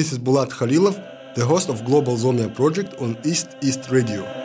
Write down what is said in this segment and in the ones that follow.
this is Bulat Khalilov, the host of Global Zomia project on EastEast Radio.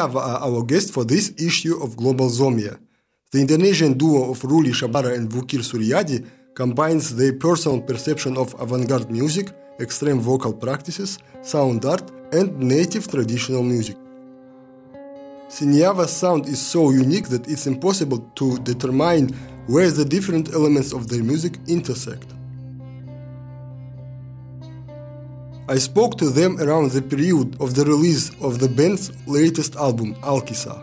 Senyawa are uh, our guest for this issue of Global Zomia. The Indonesian duo of Ruli Shabara and Wukir Suryadi combines their personal perception of avant-garde music, extreme vocal practices, sound art, and native traditional music. Senyawa's sound is so unique that it's impossible to determine where the different elements of their music intersect. I spoke to them around the period of the release of the band's latest album, Alkisah.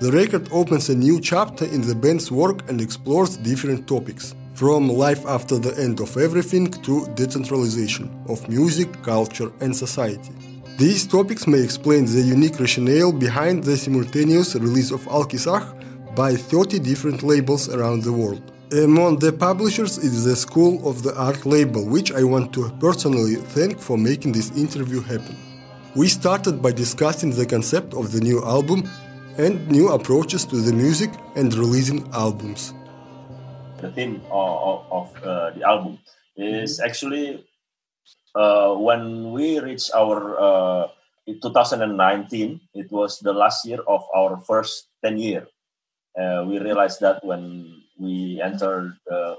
The record opens a new chapter in the band's work and explores different topics, from life after the end of everything to decentralization of music, culture, and society. These topics may explain the unique rationale behind the simultaneous release of Alkisah by 30 different labels around the world. Among the publishers is the School of the Art label, which I want to personally thank for making this interview happen. We started by discussing the concept of the new album and new approaches to the music and releasing albums. The theme of, of uh, the album is actually uh, when we reached our uh, in 2019, it was the last year of our first 10 year. Uh, we realized that when we entered uh,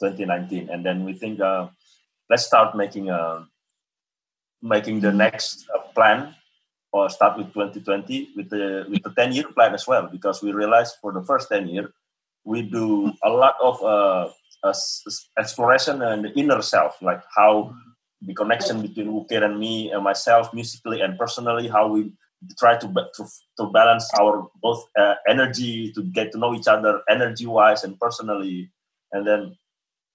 2019, and then we think uh, let's start making a making the next uh, plan or start with 2020 with the with the 10 year plan as well because we realized for the first 10 year we do a lot of uh, exploration and the inner self like how the connection between Wukir and me and myself musically and personally how we try to to, to balance our both uh, energy to get to know each other energy wise and personally. And then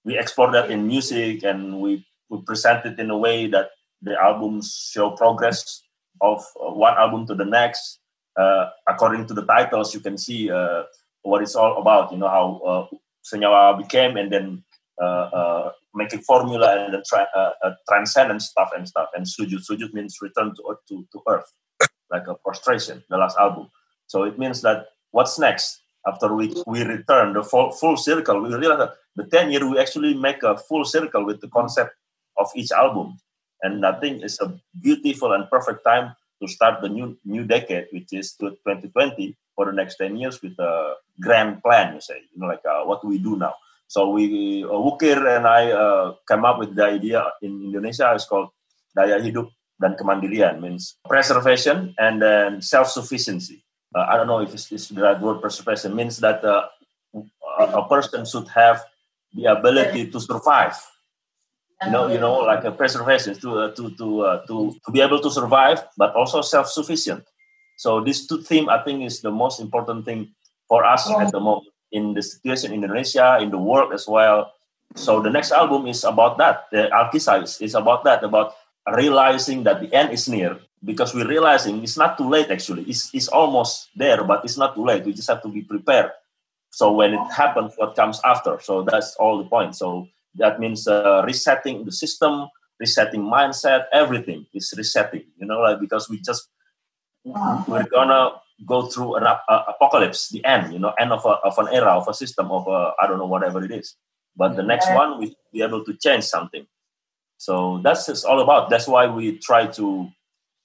we explore that in music and we we present it in a way that the albums show progress of uh, one album to the next. Uh, according to the titles you can see uh, what it's all about you know how uh, Senyawa became and then uh, uh, making formula and then tra- transcendent stuff and stuff. And sujud sujud means return to, to, to earth like a prostration, the last album. So it means that what's next after we, we return the full, full circle, we realize that the 10 year we actually make a full circle with the concept of each album. And I think it's a beautiful and perfect time to start the new new decade, which is 2020 for the next 10 years with a grand plan, you say, you know, like uh, what do we do now? So we, uh, Wukir and I uh, came up with the idea in Indonesia, it's called Daya Hidup dan kemandirian means preservation and then self-sufficiency. Uh, I don't know if it's, it's, the right word preservation means that uh, a, person should have the ability to survive. You know, you know, like a preservation to uh, to to uh, to to be able to survive, but also self-sufficient. So these two theme, I think, is the most important thing for us at the moment in the situation in Indonesia, in the world as well. So the next album is about that. The Alkisah is, is about that, about realizing that the end is near because we're realizing it's not too late actually. It's, it's almost there but it's not too late. We just have to be prepared. So when it happens what comes after. So that's all the point. So that means uh, resetting the system resetting mindset everything is resetting you know like because we just we're gonna go through an uh, apocalypse the end you know end of, a, of an era of a system of I don't know whatever it is. But the next one we be able to change something so that's it's all about. That's why we try to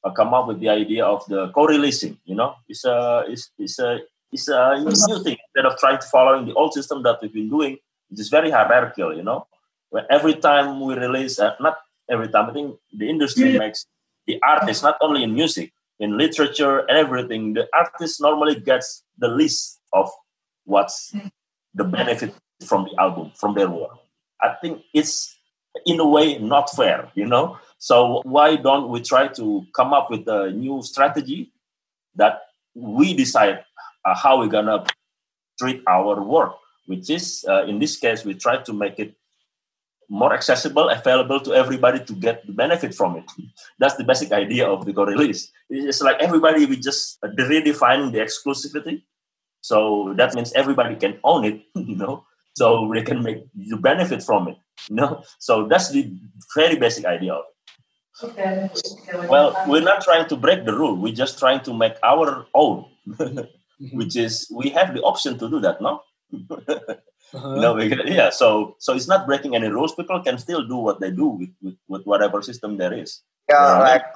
uh, come up with the idea of the co-releasing. You know, it's a it's, it's a it's a new thing instead of trying to follow the old system that we've been doing. It is very hierarchical. You know, where every time we release, uh, not every time. I think the industry makes the artist not only in music, in literature and everything. The artist normally gets the list of what's the benefit from the album, from their work. I think it's in a way not fair you know? So why don't we try to come up with a new strategy that we decide uh, how we're gonna treat our work which is uh, in this case we try to make it more accessible available to everybody to get the benefit from it. That's the basic idea of the co-release it's like everybody we just redefine the exclusivity. So that means everybody can own it you know so they can make you benefit from it you know? So that's the very basic idea of it. Okay. well we're not trying to break the rule. We're just trying to make our own which is we have the option to do that no? Uh-huh. no yeah so so it's not breaking any rules. People can still do what they do with, with, with whatever system there is. Yeah like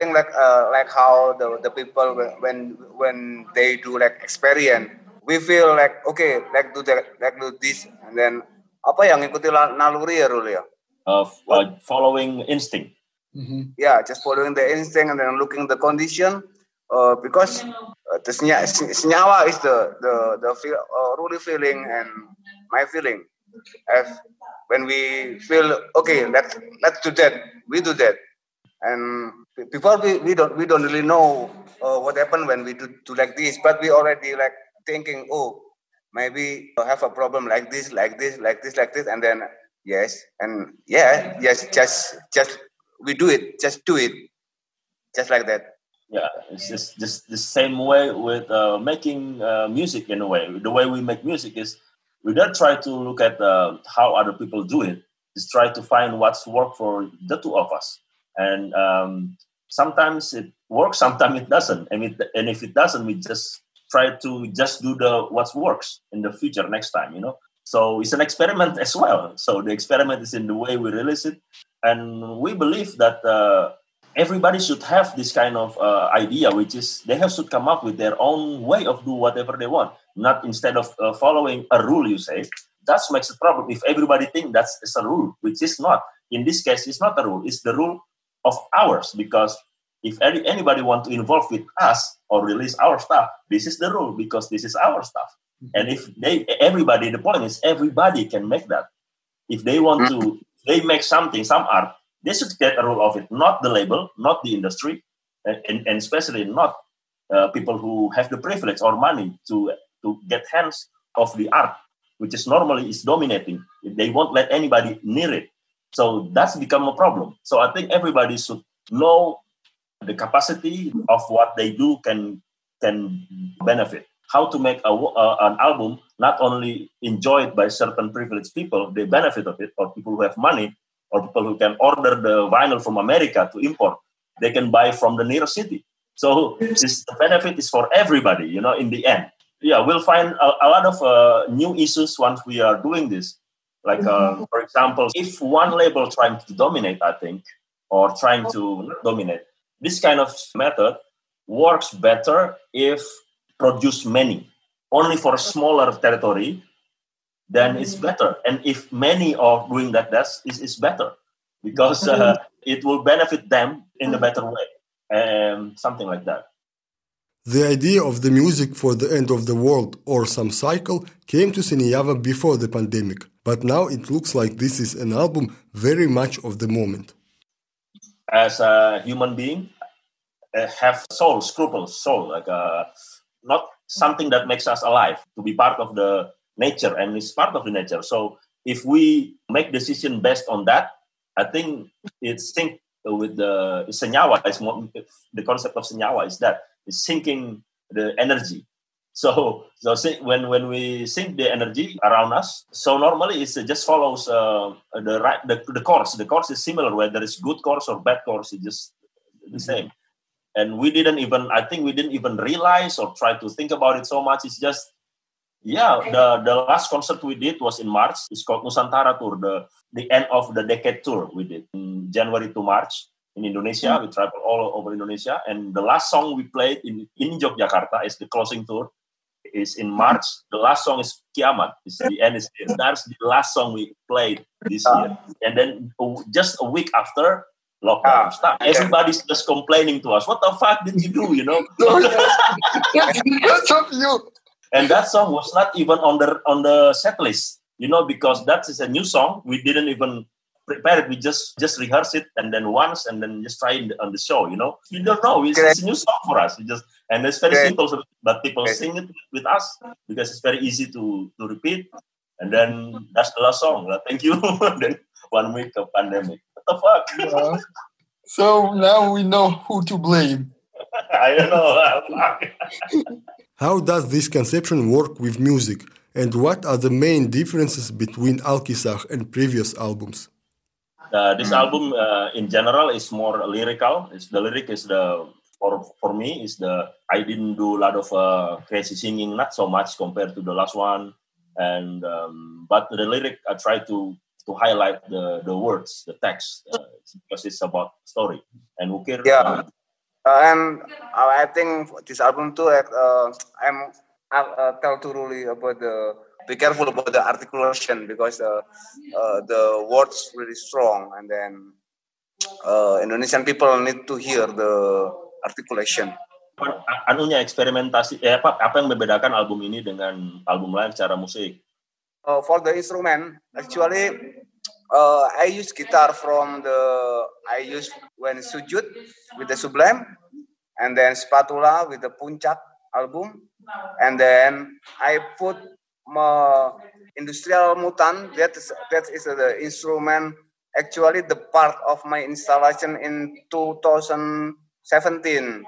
thing like uh, like how the, the people when when they do like experience we feel like okay like do that like do this and then apa yang ikuti naluri ya Rul ya? Of uh, following instinct. Mm-hmm. yeah just following the instinct and then looking the condition uh, because uh, the senyawa is the the the feel, uh, really feeling and my feeling. As when we feel okay let's let's do that we do that. And before we, we don't we don't really know uh, what happened when we do, do like this but we already like thinking oh maybe I have a problem like this like this like this like this and then yes and yeah yes just just we do it just do it just like that. Yeah it's just just the same way with uh, making uh, music in a way. The way we make music is we don't try to look at uh, how other people do it. Just try to find what's work for the two of us. And um, sometimes it works sometimes it doesn't. And, it, and if it doesn't we just try to just do the what works in the future next time you know? So it's an experiment as well. So the experiment is in the way we release it. And we believe that uh, everybody should have this kind of uh, idea which is they have to come up with their own way of do whatever they want. Not instead of uh, following a rule you say. That makes a problem. If everybody think that's a rule which is not. In this case it's not a rule. It's the rule of ours because if any, anybody want to involve with us or release our stuff this is the rule because this is our stuff. Mm-hmm. and if they everybody the point is everybody can make that. If they want to mm-hmm. they make something some art they should get a rule of it not the label not the industry and, and, and especially not uh, people who have the privilege or money to to get hands of the art which is normally is dominating. They won't let anybody near it. So that's become a problem. So i think everybody should know the capacity of what they do can can benefit. How to make a, uh, an album not only enjoyed by certain privileged people they benefit of it or people who have money or people who can order the vinyl from america to import they can buy from the nearest city. So this the benefit is for everybody you know in the end. Yeah we'll find a, a lot of uh, new issues once we are doing this. Like uh, for example if one label trying to dominate i think or trying to dominate this kind of method works better if produce many only for a smaller territory then it's mm-hmm. better. And if many are doing that that's is, is better because uh, mm-hmm. it will benefit them in a mm-hmm. better way and something like that. The idea of the music for the end of the world or some cycle came to Senyawa before the pandemic, but now it looks like this is an album very much of the moment as a human being uh, have soul, scruples, soul, like uh, not something that makes us alive to be part of the nature and is part of the nature. So if we make decision based on that, I think it's sync with the senyawa. Is more, the concept of senyawa is that it's sinking the energy. So, so when when we sync the energy around us, so normally it just follows uh, the right the, the course. The course is similar whether it's good course or bad course. It's just the same. And we didn't even I think we didn't even realize or try to think about it so much. It's just yeah. The the last concert we did was in March. It's called Nusantara Tour. The the end of the decade tour we did in January to March in Indonesia. Mm-hmm. We traveled all over Indonesia, and the last song we played in in Yogyakarta is the closing tour is in March. The last song is Kiamat. It's the end is here. That's the last song we played this year. And then just a week after lockdown ah, start, everybody's just complaining to us. What the fuck did you do? You know? Because of you. And that song was not even on the on the set list. You know, because that is a new song. We didn't even prepare it. We just just rehearse it and then once and then just try it on the show. You know, you don't know. It's, it's a new song for us. We just and it's very simple, but people sing it with us because it's very easy to to repeat. And then that's the last song. Like, Thank you. then one week of pandemic. What the fuck? Yeah. So now we know who to blame. I don't know. How does this conception work with music? And what are the main differences between Alkisah and previous albums? Uh, this mm. album, uh, in general, is more lyrical. It's, the lyric is the for for me is the I didn't do a lot of uh, crazy singing, not so much compared to the last one. And um, but the lyric I try to to highlight the the words, the text. Uh, because it's about story. And Wukir, Yeah. Uh, and uh, I think this album too, uh, I'm I uh, tell really about the be careful about the articulation because uh, uh, the words really strong, and then uh, Indonesian people need to hear the articulation. anunya eksperimentasi, eh, apa, apa yang membedakan album ini dengan album lain secara musik? Uh, for the instrument, actually, uh, I use guitar from the I use when sujud with the Sublime, and then spatula with the Puncak album, and then I put my industrial mutan. That is that is the instrument. Actually, the part of my installation in 2017,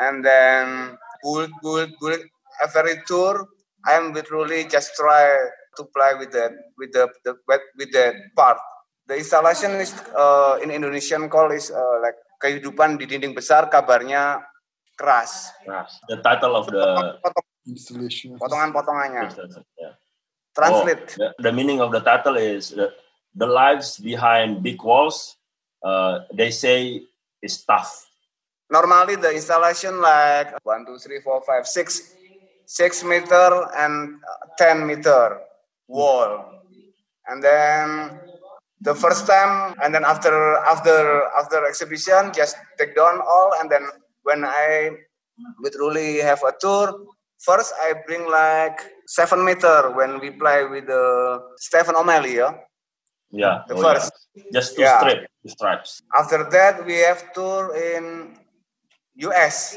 and then good, good, good. Every tour, I'm literally just try to play with that with the, the with- with that part. The installation is uh, in Indonesian call is uh, like kehidupan di dinding besar kabarnya keras. The title of the Installation. Potongan-potongannya. yeah. Translate. Oh, the, the meaning of the title is the, the lives behind big walls. Uh, they say is tough. Normally the installation like one, two, three, four, five, six, six meter and uh, ten meter wall, and then the first time, and then after after after exhibition, just take down all, and then when I would really have a tour, first I bring like seven meter when we play with the Stephen O'Malley, yeah. Yeah, The oh, first. yeah. just two Yeah. strip, two stripes. After that, we have tour in US.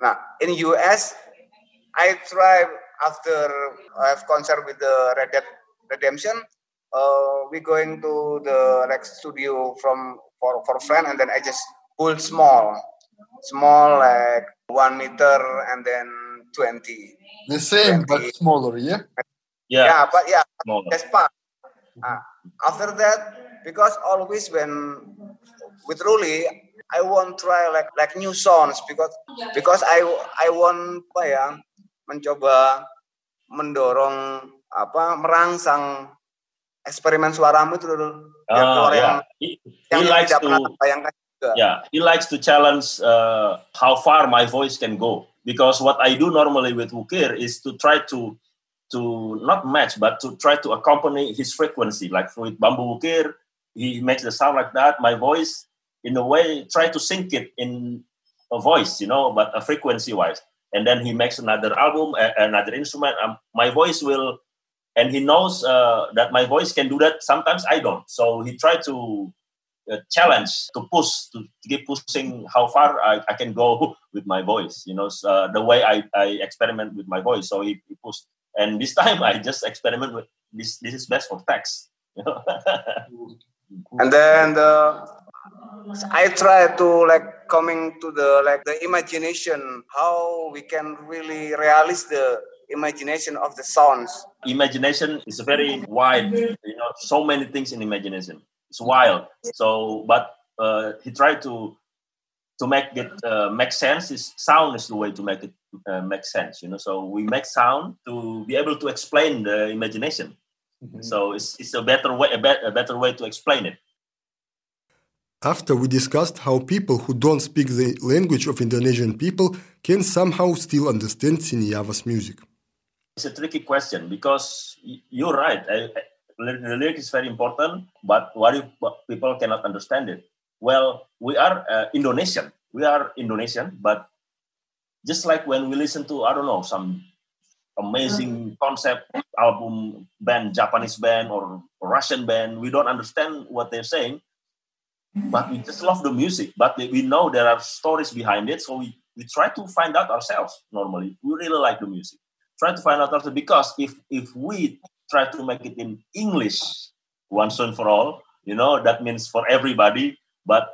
Now, in US, I try after I have concert with the Red Dead Redemption. Uh, we going to the like studio from for for friend, and then I just pull small, small like one meter, and then twenty. The same but smaller, yeah? Yeah, Yeah, but yeah, smaller. that's part. Ah, after that, because always when with Ruli, I want try like like new songs because because I I want apa ya mencoba mendorong apa merangsang eksperimen suaramu itu dulu yang keluar yang yeah. He, yang he likes tidak pernah to juga. yeah he likes to challenge uh, how far my voice can go because what I do normally with Wukir is to try to to not match but to try to accompany his frequency like with Bambu Wukir he makes the sound like that my voice in a way try to sync it in a voice you know but a frequency wise and then he makes another album a- another instrument. Um, my voice will and he knows uh, that my voice can do that. Sometimes I don't. So he tried to uh, challenge to push to, keep pushing how far I, I can go with my voice you know uh, the way I, I experiment with my voice. So he, he pushed. And this time I just experiment with this this is best for text. And then the I try to like coming to the like the imagination how we can really realize the imagination of the sounds. Imagination is very wide you know so many things in imagination. It's wild. So but uh, he tried to to make it uh, make sense. Is sound is the way to make it uh, make sense you know. So we make sound to be able to explain the imagination. So it's, it's a better way a, bet, a better way to explain it After we discussed how people who don't speak the language of Indonesian people can somehow still understand Senyawa's music. it's a tricky question because you're right. I, I, the lyric is very important, but what if people cannot understand it? Well, we are uh, Indonesian. We are Indonesian, but just like when we listen to I don't know some amazing concept album band, Japanese band or Russian band, we don't understand what they're saying, but we just love the music. But we know there are stories behind it, so we, we try to find out ourselves. Normally, we really like the music try to find out also because if if we try to make it in English once and for all, you know, that means for everybody. But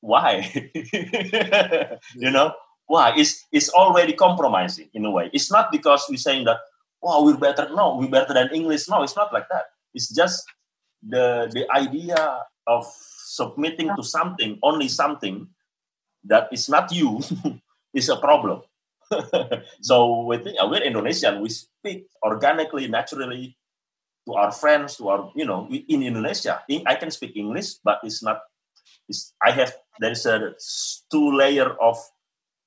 why? you know, why? It's it's already compromising in a way. It's not because we're saying that, oh, we're better. No, we're better than English. No, it's not like that. It's just the the idea of submitting to something, only something that is not you, is a problem. so we think uh, we're Indonesian. We speak organically, naturally, to our friends, to our you know in Indonesia. I can speak English, but it's not. It's, I have there is a two layer of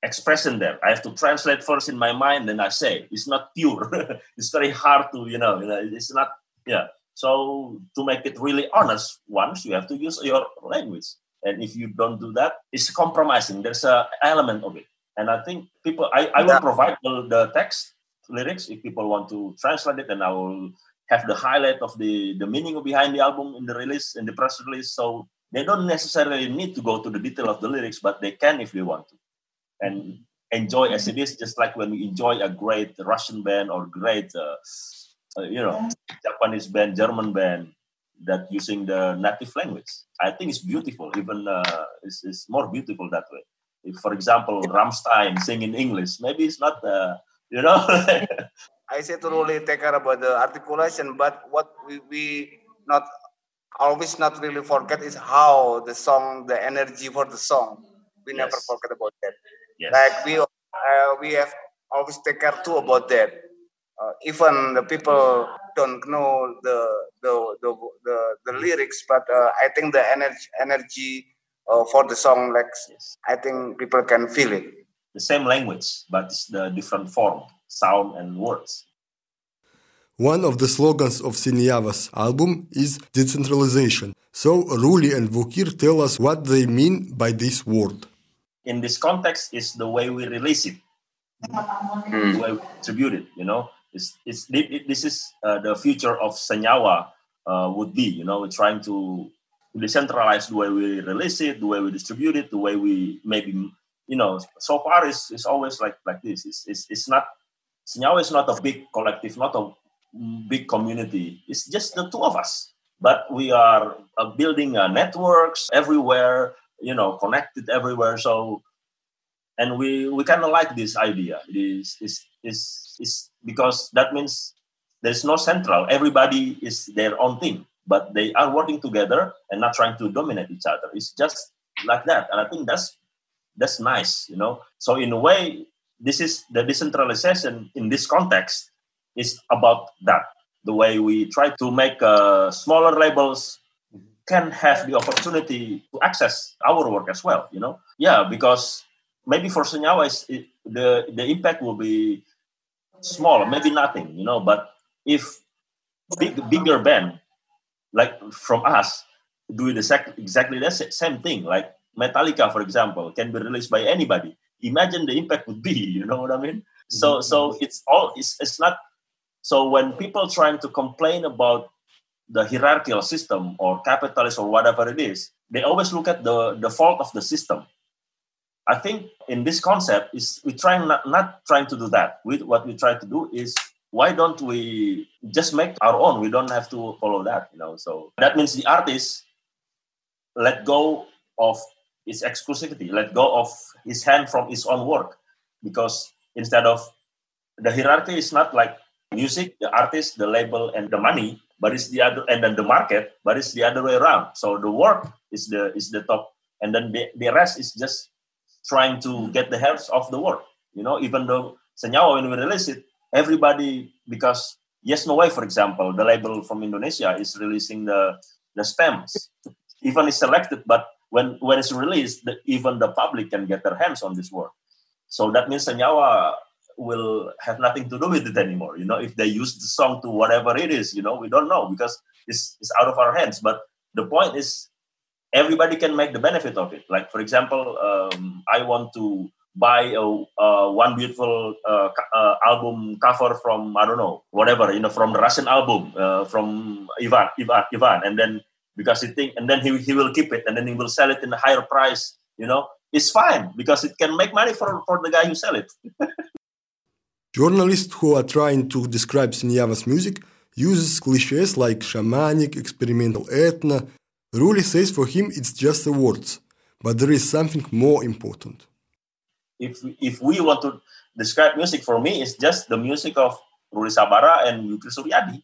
expression there. I have to translate first in my mind, then I say it's not pure. it's very hard to you know. It's not yeah. So to make it really honest, once you have to use your language, and if you don't do that, it's compromising. There's a element of it, and I think people. I, I will provide the, the text lyrics if people want to translate it, and I will have the highlight of the the meaning behind the album in the release in the press release. So they don't necessarily need to go to the detail of the lyrics, but they can if they want to, and enjoy as it is. Just like when we enjoy a great Russian band or great. Uh, uh, you know, Japanese band, German band that using the native language. I think it's beautiful. Even uh, it's, it's more beautiful that way. If, for example, Rammstein sing in English, maybe it's not, uh, you know. I said to really take care about the articulation, but what we, we not always not really forget is how the song, the energy for the song. We yes. never forget about that. Yes. Like we uh, we have always take care too about that uh, even the people don't know the the the, the, the lyrics, but uh, I think the energy energy uh, for the song, like yes. I think people can feel it. The same language, but it's the different form, sound, and words. One of the slogans of Senyawa's album is decentralization. So Ruli and Wukir tell us what they mean by this word. In this context, is the way we release it, mm. the way we distribute it. You know, it's, it's this is uh, the future of Senyawa uh, would be. You know, trying to decentralize the way we release it, the way we distribute it, the way we maybe you know. So far, it's, it's always like like this. It's, it's, it's not Senyawa is not a big collective, not a big community. It's just the two of us, but we are uh, building uh, networks everywhere. You know, connected everywhere. So and we we kind of like this idea It's, is is is because that means there's no central. Everybody is their own thing but they are working together and not trying to dominate each other. It's just like that. And i think that's that's nice you know? So in a way this is the decentralization in this context is about that. The way we try to make uh, smaller labels can have the opportunity to access our work as well you know? Yeah because maybe for Senyawa, it, the the impact will be small, maybe nothing, you know. But if big bigger band like from us do the sec- exactly the same thing, like Metallica, for example, can be released by anybody. Imagine the impact would be. You know what I mean? So mm-hmm. so it's all it's it's not. So when people trying to complain about the hierarchical system or capitalist or whatever it is, they always look at the the fault of the system I think in this concept is we try not, not trying to do that. We, what we try to do is why don't we just make our own? We don't have to follow that, you know. So that means the artist let go of its exclusivity, let go of his hand from his own work, because instead of the hierarchy is not like music, the artist, the label, and the money, but it's the other, and then the market, but it's the other way around. So the work is the is the top, and then the, the rest is just trying to get the help of the work. You know, even though Senyawa, when we release it, everybody, because Yes No Wave, for example, the label from Indonesia is releasing the, the stems. Even it's selected, but when, when it's released, the, even the public can get their hands on this work. So that means Senyawa will have nothing to do with it anymore. You know, if they use the song to whatever it is, you know, we don't know because it's, it's out of our hands. But the point is everybody can make the benefit of it. Like for example, um, I want to buy a, uh, one beautiful uh, uh, album cover from I don't know whatever you know from the Russian album uh, from Ivan Ivan Ivan, and then because he think and then he he will keep it and then he will sell it in a higher price. You know, it's fine because it can make money for for the guy who sell it. Journalists who are trying to describe Senyawa's music uses cliches like shamanic, experimental ethno, Ruli says for him it's just the words, but there is something more important. If if we want to describe music for me, it's just the music of Ruli Shabara and Wukir Suryadi.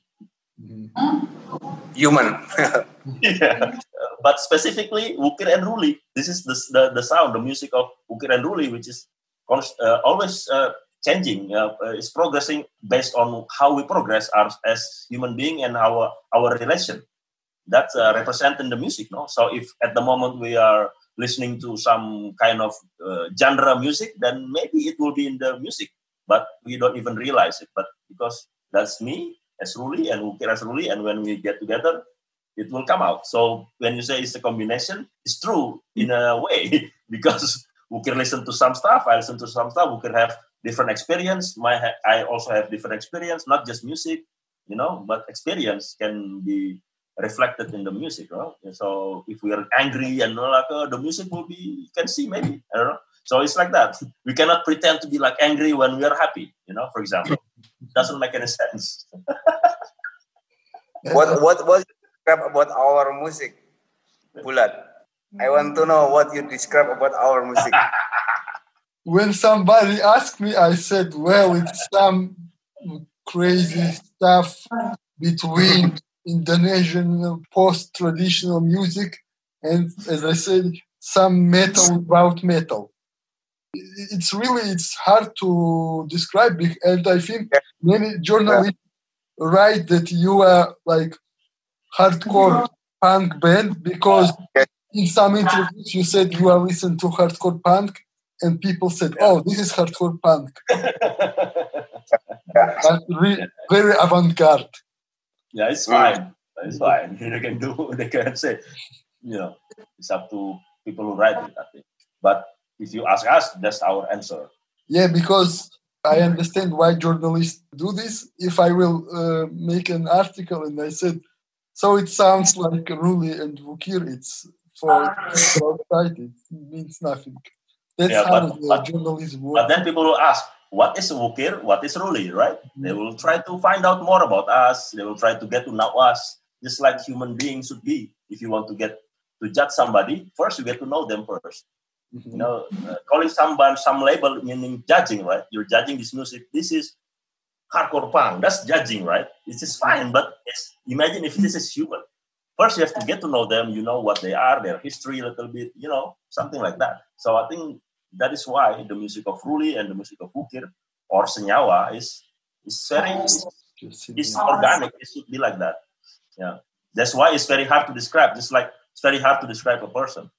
Human. yeah. But specifically, Wukir and Ruli. This is the, the, the sound, the music of Wukir and Ruli, which is uh, always uh, changing. Uh, it's progressing based on how we progress as, as human being and our our relation. That's uh, represented in the music, no. So if at the moment we are listening to some kind of uh, genre music, then maybe it will be in the music, but we don't even realize it. But because that's me as Ruli and Wukir as Ruli, and when we get together, it will come out. So when you say it's a combination, it's true in a way because Wukir listen to some stuff, I listen to some stuff. Wukir have different experience. My I also have different experience, not just music, you know, but experience can be reflected in the music, right? So if we are angry and like uh, the music will be, you can see maybe, I don't know. So it's like that. We cannot pretend to be like angry when we are happy, you know. For example, it doesn't make any sense. what what what you describe about our music, Bulat? I want to know what you describe about our music. when somebody asked me, I said, well, it's some crazy stuff between Indonesian post-traditional music and, as I said, some metal about metal. It's really it's hard to describe, and I think many journalists write that you are like hardcore punk band because in some interviews you said you are listening to hardcore punk and people said oh this is hardcore punk. Very avant-garde yeah it's fine. It's fine. They can do they can say you know it's up to people who write it i think. But if you ask us that's our answer. Yeah because i understand why journalists do this. If i will uh, make an article and i said so it sounds like Ruli and Wukir, It's for outside, it means nothing. That's yeah, how but, the but, journalism works. But then people will ask, what is Wukir? What is Ruli, right? Mm-hmm. They will try to find out more about us. They will try to get to know us, just like human beings should be. If you want to get to judge somebody, first you get to know them 1st mm-hmm. You know, uh, calling someone some label meaning judging, right? You're judging this music. This is hardcore punk. That's judging, right? It's just fine, but imagine if this is human first you have to get to know them you know what they are their history a little bit you know something like that so i think that is why the music of Ruli and the music of Wukir or Senyawa is is very is, organic it should be like that yeah that's why it's very hard to describe just like it's very hard to describe a person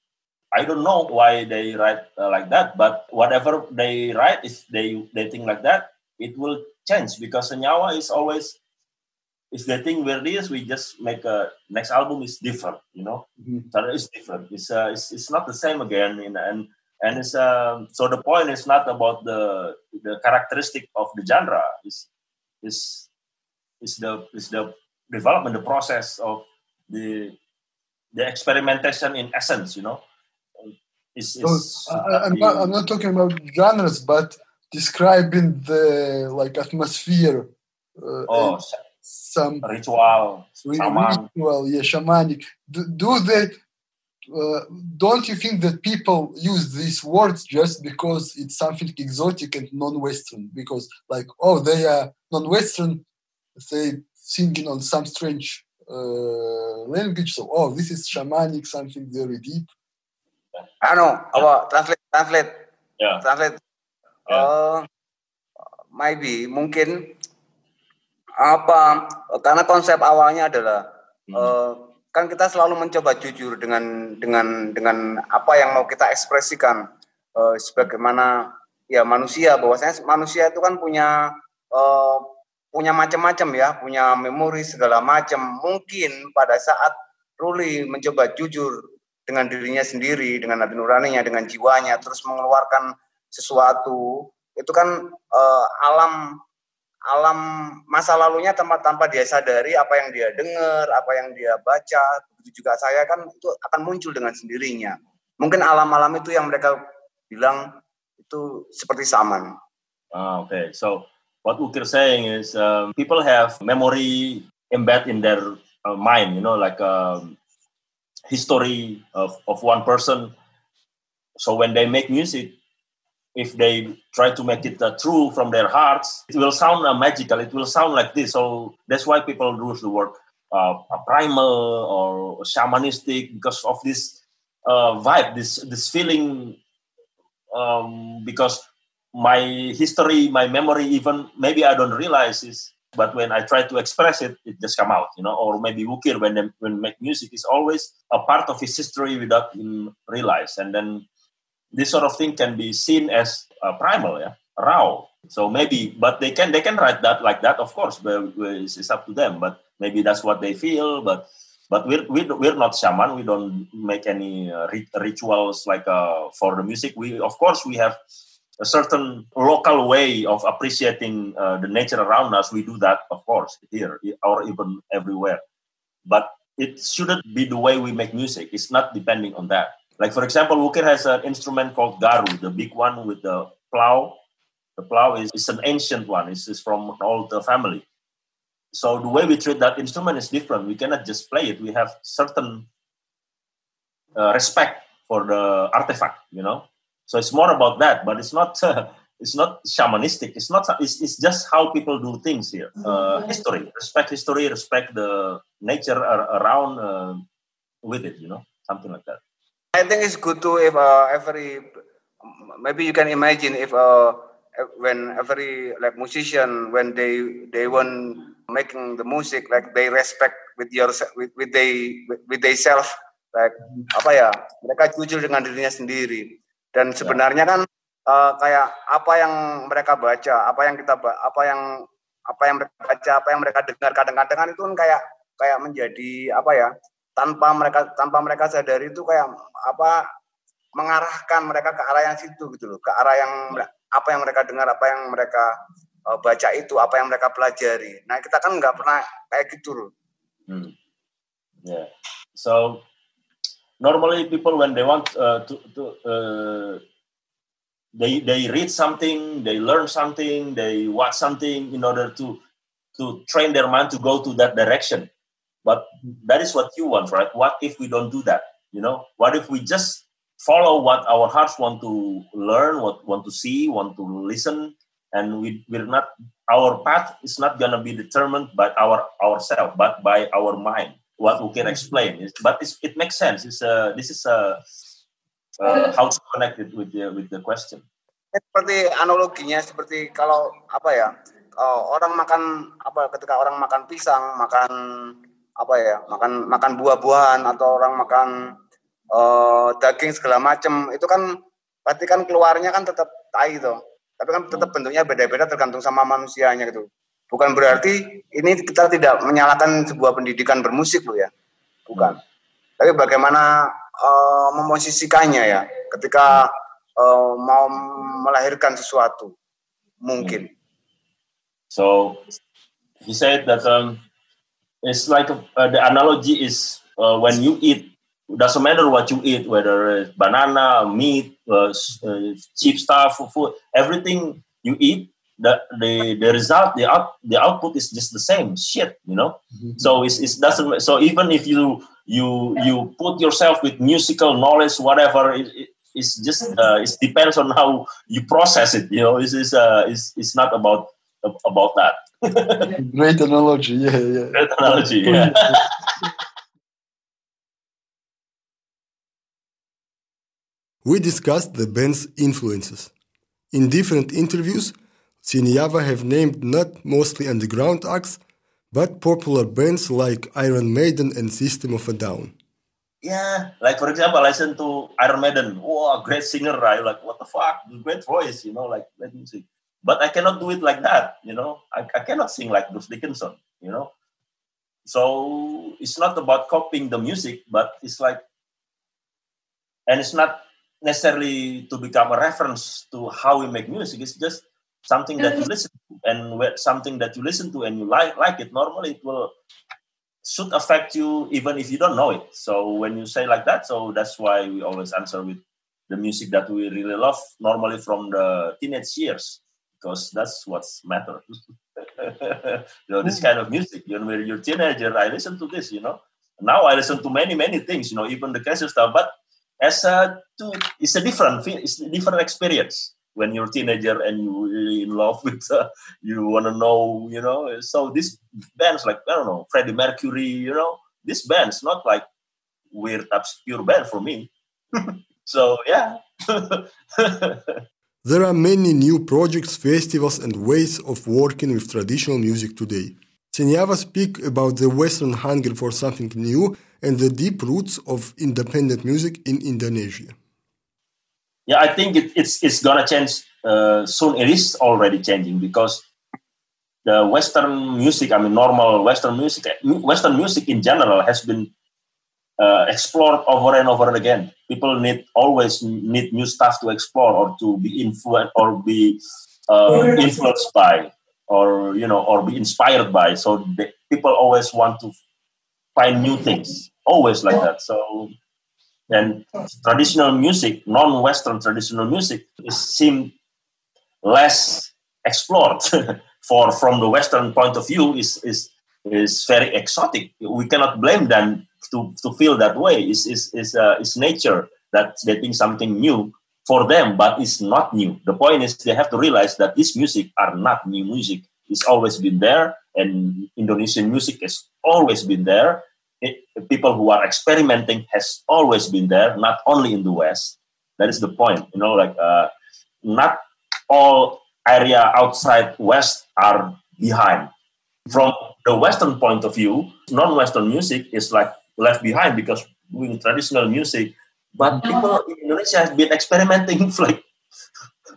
i don't know why they write uh, like that but whatever they write if they they think like that it will change because Senyawa is always if they think we're this, we just make a next album is different, you know. Mm-hmm. It's different. It's, uh, it's it's not the same again, and and and it's um, so the point is not about the the characteristic of the genre. Is is is the is the development, the process of the the experimentation in essence, you know. Is, is so, I, am not, I'm not talking about genres, but describing the like atmosphere. Uh, oh, some ritual, ritual, yeah, shamanic. Do, do they? Uh, don't you think that people use these words just because it's something exotic and non-Western? Because, like, oh, they are non-Western, say, singing on some strange uh, language. So, oh, this is shamanic, something very deep. I know. Yeah. translate, translate. Yeah. Translate. Yeah. Uh, maybe, mungkin apa karena konsep awalnya adalah hmm. uh, kan kita selalu mencoba jujur dengan dengan dengan apa yang mau kita ekspresikan. Uh, sebagaimana ya manusia. Bahwasanya manusia itu kan punya uh, punya macam-macam ya. Punya memori segala macam. Mungkin pada saat Ruli mencoba jujur dengan dirinya sendiri dengan hati nuraninya dengan jiwanya terus mengeluarkan sesuatu itu kan uh, alam alam masa lalunya tanpa tanpa dia sadari apa yang dia dengar, apa yang dia baca, begitu juga saya kan itu akan muncul dengan sendirinya. Mungkin alam-alam itu yang mereka bilang itu seperti saman. Ah, okay. So what Ukir saying is um, people have memory embedded in their uh, mind, you know, like um, history of, of one person. So when they make music, if they try to make it uh, true from their hearts, it will sound uh, magical. It will sound like this. So that's why people use the word uh, primal or shamanistic because of this uh, vibe, this this feeling. Um, because my history, my memory, even maybe I don't realize is, but when I try to express it, it just come out, you know. Or maybe Wukir when they, when make music is always a part of his history without him realize, and then this sort of thing can be seen as uh, primal, yeah, raw. So maybe, but they can they can write that like that, of course, but it's, up to them. But maybe that's what they feel, but but we're we're, we're not shaman we don't make any uh, rituals like uh, for the music we of course we have a certain local way of appreciating uh, the nature around us we do that of course here or even everywhere but it shouldn't be the way we make music it's not depending on that like for example Wukir has an instrument called garu the big one with the plow the plow is, is an ancient one it's, it's from an old family so the way we treat that instrument is different. We cannot just play it. We have certain uh, respect for the artifact, you know. So it's more about that, but it's not. Uh, it's not shamanistic. It's not. It's, it's just how people do things here. Uh, history, respect history, respect the nature around uh, with it. You know, something like that. I think it's good to if uh, every maybe you can imagine if uh, when every like musician when they they want making the music like they respect with your with, with they with, with they self like apa ya mereka jujur dengan dirinya sendiri dan ya. sebenarnya kan uh, kayak apa yang mereka baca apa yang kita apa yang apa yang mereka baca apa yang mereka dengar kadang-kadang itu kan kayak kayak menjadi apa ya tanpa mereka tanpa mereka sadari itu kayak apa mengarahkan mereka ke arah yang situ gitu loh. Ke arah yang apa yang mereka dengar apa yang mereka uh, baca itu apa yang mereka pelajari. Nah kita kan nggak pernah kayak gitu loh. Hmm. yeah so normally people when they want uh, to, to uh, they they read something they learn something they watch something in order to to train their mind to go to that direction but that is what you want right what if we don't do that you know what if we just follow what our hearts want to learn, what want to see, want to listen, and we we're not our path is not gonna be determined by our ourselves, but by our mind. What we can explain is, but it makes sense. It's a, this is a uh, how to connect it with the with the question. Seperti analoginya seperti kalau apa ya uh, orang makan apa ketika orang makan pisang makan apa ya makan makan buah-buahan atau orang makan uh, daging segala macam itu kan berarti kan keluarnya kan tetap tai tuh tapi kan tetap hmm. bentuknya beda-beda tergantung sama manusianya gitu. Bukan berarti ini kita tidak menyalahkan sebuah pendidikan bermusik loh ya. Bukan. Hmm. tapi bagaimana uh, memosisikannya ya. Ketika uh, mau melahirkan sesuatu mungkin. So he said that um, it's like a, uh, the analogy is uh, when you eat doesn't matter what you eat, whether it's banana, meat, uh, uh, cheap stuff, food, everything you eat, the the, the result, the out, the output is just the same shit, you know. Mm-hmm. So it's, it doesn't. So even if you you you put yourself with musical knowledge, whatever, it, it, it's just uh, it depends on how you process it. You know, it's it's, uh, it's, it's not about about that. Great analogy, yeah, yeah. Great analogy, yeah. We discussed the band's influences. In different interviews, Senyawa have named not mostly underground acts, but popular bands like Iron Maiden and System of a Down. Yeah, like for example, I listen to Iron Maiden. Oh, a great singer, right? Like, what the fuck? Great voice, you know, like great music. But I cannot do it like that, you know. I, I cannot sing like Bruce Dickinson, you know. So it's not about copying the music, but it's like, and it's not necessarily to become a reference to how we make music. It's just something that you listen to, and something that you listen to and you like like it. Normally, it will should affect you even if you don't know it. So when you say like that, so that's why we always answer with the music that we really love. Normally from the teenage years, because that's what's matter. you know, this kind of music. You know, when you're a teenager, I listen to this. You know, now I listen to many many things. You know, even the cassette stuff, but as a to, it's a different it's a different experience when you're a teenager and you really in love with uh, you want to know you know so these bands like i don't know freddie mercury you know this band's not like weird obscure band for me so yeah There are many new projects, festivals, and ways of working with traditional music today. Senyawa speak about the Western hunger for something new and the deep roots of independent music in Indonesia. Yeah, I think it, it's it's gonna change uh, soon. It is already changing because the Western music, I mean, normal Western music, Western music in general has been uh, explored over and over again. People need always need new stuff to explore or to be influenced or be uh, influenced by or you know or be inspired by. So the, people always want to find new things, always like that. So and traditional music, non-Western traditional music, is seem less explored. For from the Western point of view, is is is very exotic. We cannot blame them to, to feel that way. It's, it's, it's, uh, it's nature that they think something new for them, but it's not new. The point is they have to realize that this music are not new music. It's always been there, and Indonesian music has always been there. It, people who are experimenting has always been there, not only in the West. That is the point. You know, like uh, not all area outside West are behind. From the Western point of view, non-Western music is like left behind because doing traditional music. But people in Indonesia have been experimenting for like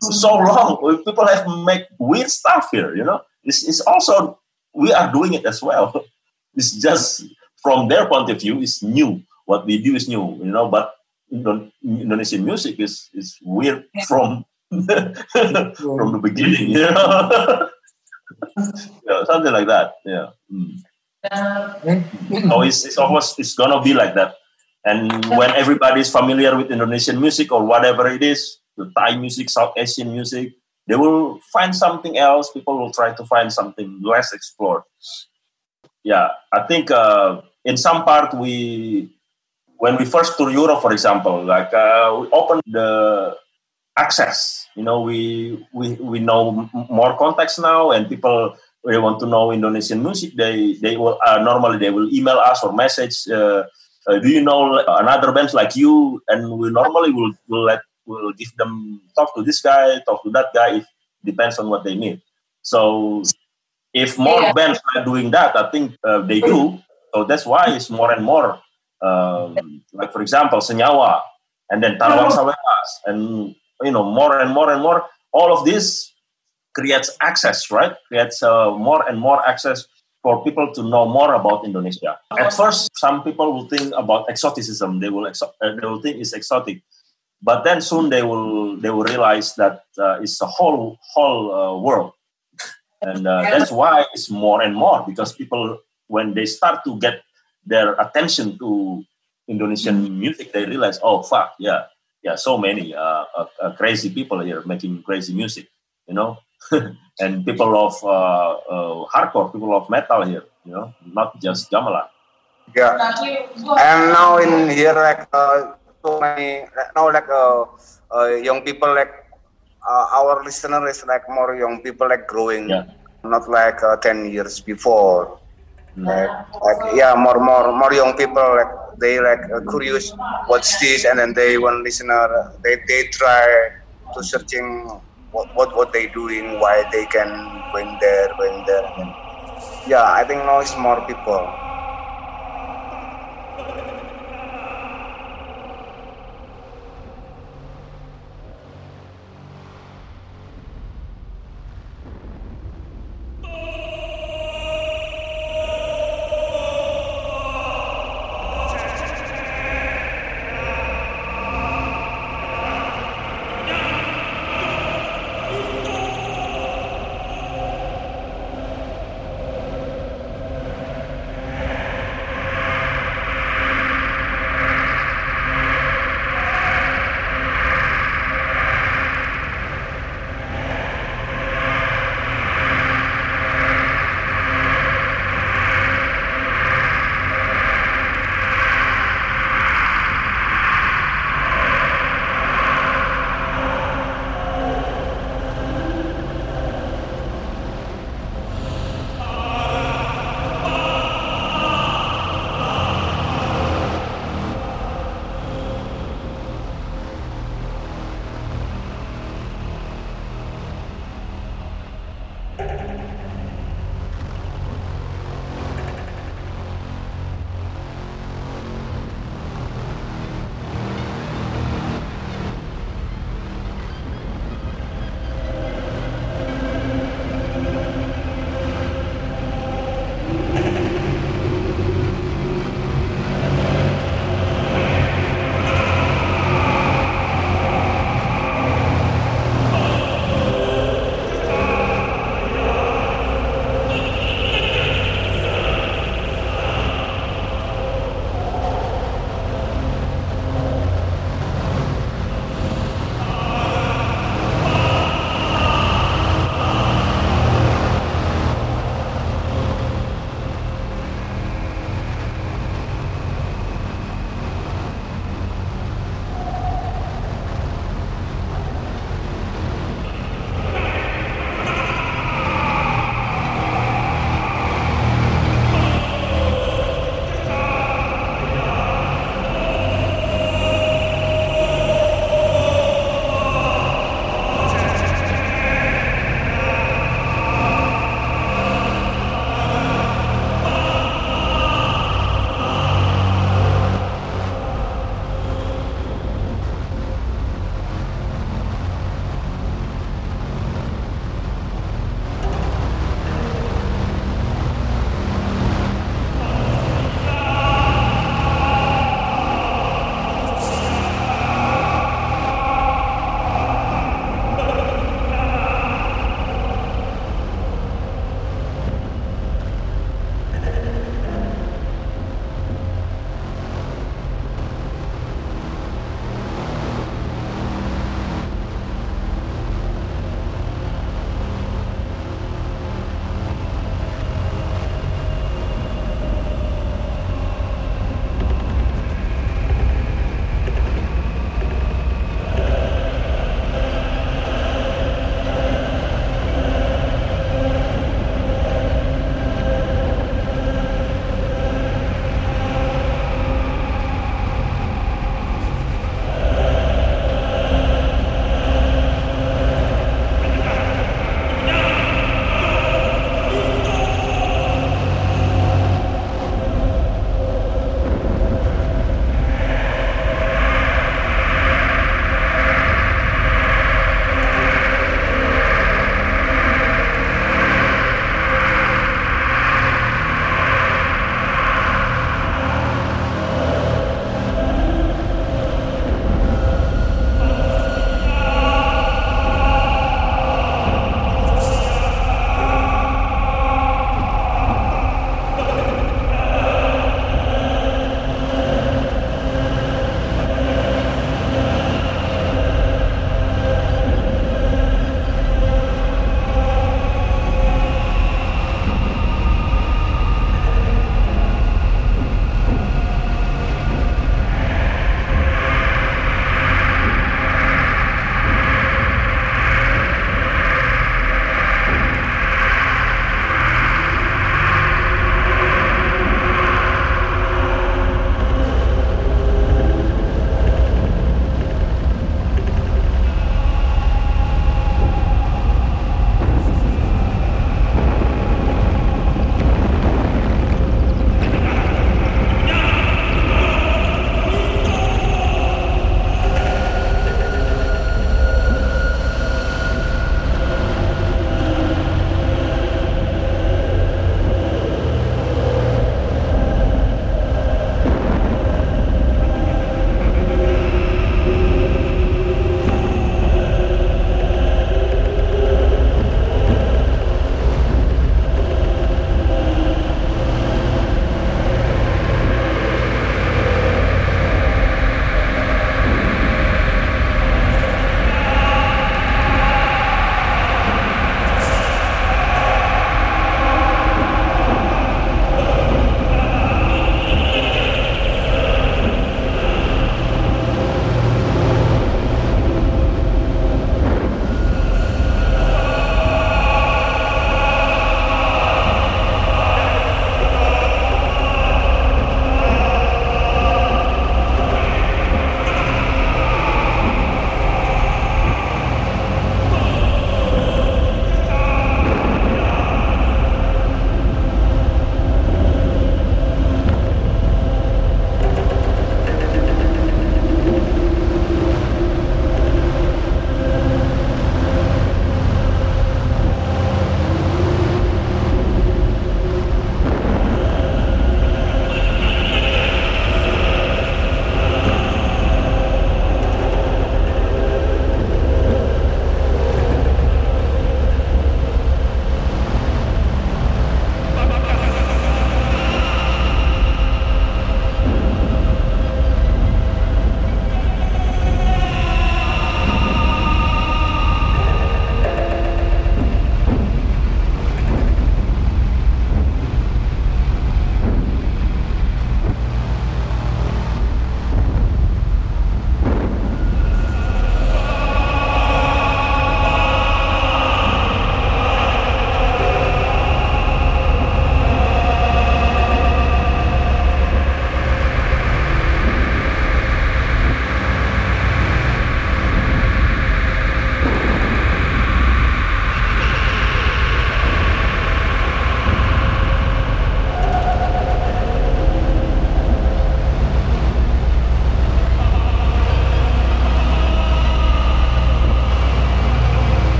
so long. People have make weird stuff here. You know, it's, it's also we are doing it as well. It's just from their point of view, it's new. What we do is new. You know, but Indonesian music is is weird from from the beginning. You know, yeah, something like that. Yeah. Mm. So it's, it's almost it's gonna be like that. And when everybody is familiar with Indonesian music or whatever it is, the Thai music, South Asian music, they will find something else. People will try to find something less explored. Yeah, I think uh, in some part we, when we first tour Europe, for example, like uh, we opened the access. You know, we we we know more context now, and people they want to know Indonesian music, they they will uh, normally they will email us or message. Uh, uh, do you know another bands like you? And we normally will will let will give them talk to this guy, talk to that guy. If depends on what they need. So if more yeah. bands are doing that, I think uh, they do. So that's why it's more and more. Um, like for example, Senyawa, and then Tarawangsawelas, and you know more and more and more. All of this creates access, right? Creates uh, more and more access for people to know more about Indonesia. At first, some people will think about exoticism. They will exo- uh, they will think it's exotic, but then soon they will they will realize that uh, it's a whole whole uh, world, and uh, that's why it's more and more because people when they start to get their attention to Indonesian music, they realize, oh fuck, yeah, yeah, so many uh, crazy people here making crazy music, you know and people of uh, uh, hardcore, people of metal here, you know, not just gamelan. Yeah, and now in here like uh, so many now like uh, uh, young people like uh, our listener is like more young people like growing, yeah. not like uh, ten years before. Mm. Like, like yeah, more more more young people like they like uh, curious what's this, and then they want listener they they try to searching what, what, what they doing, why they can going there, going there. Yeah, I think now it's more people.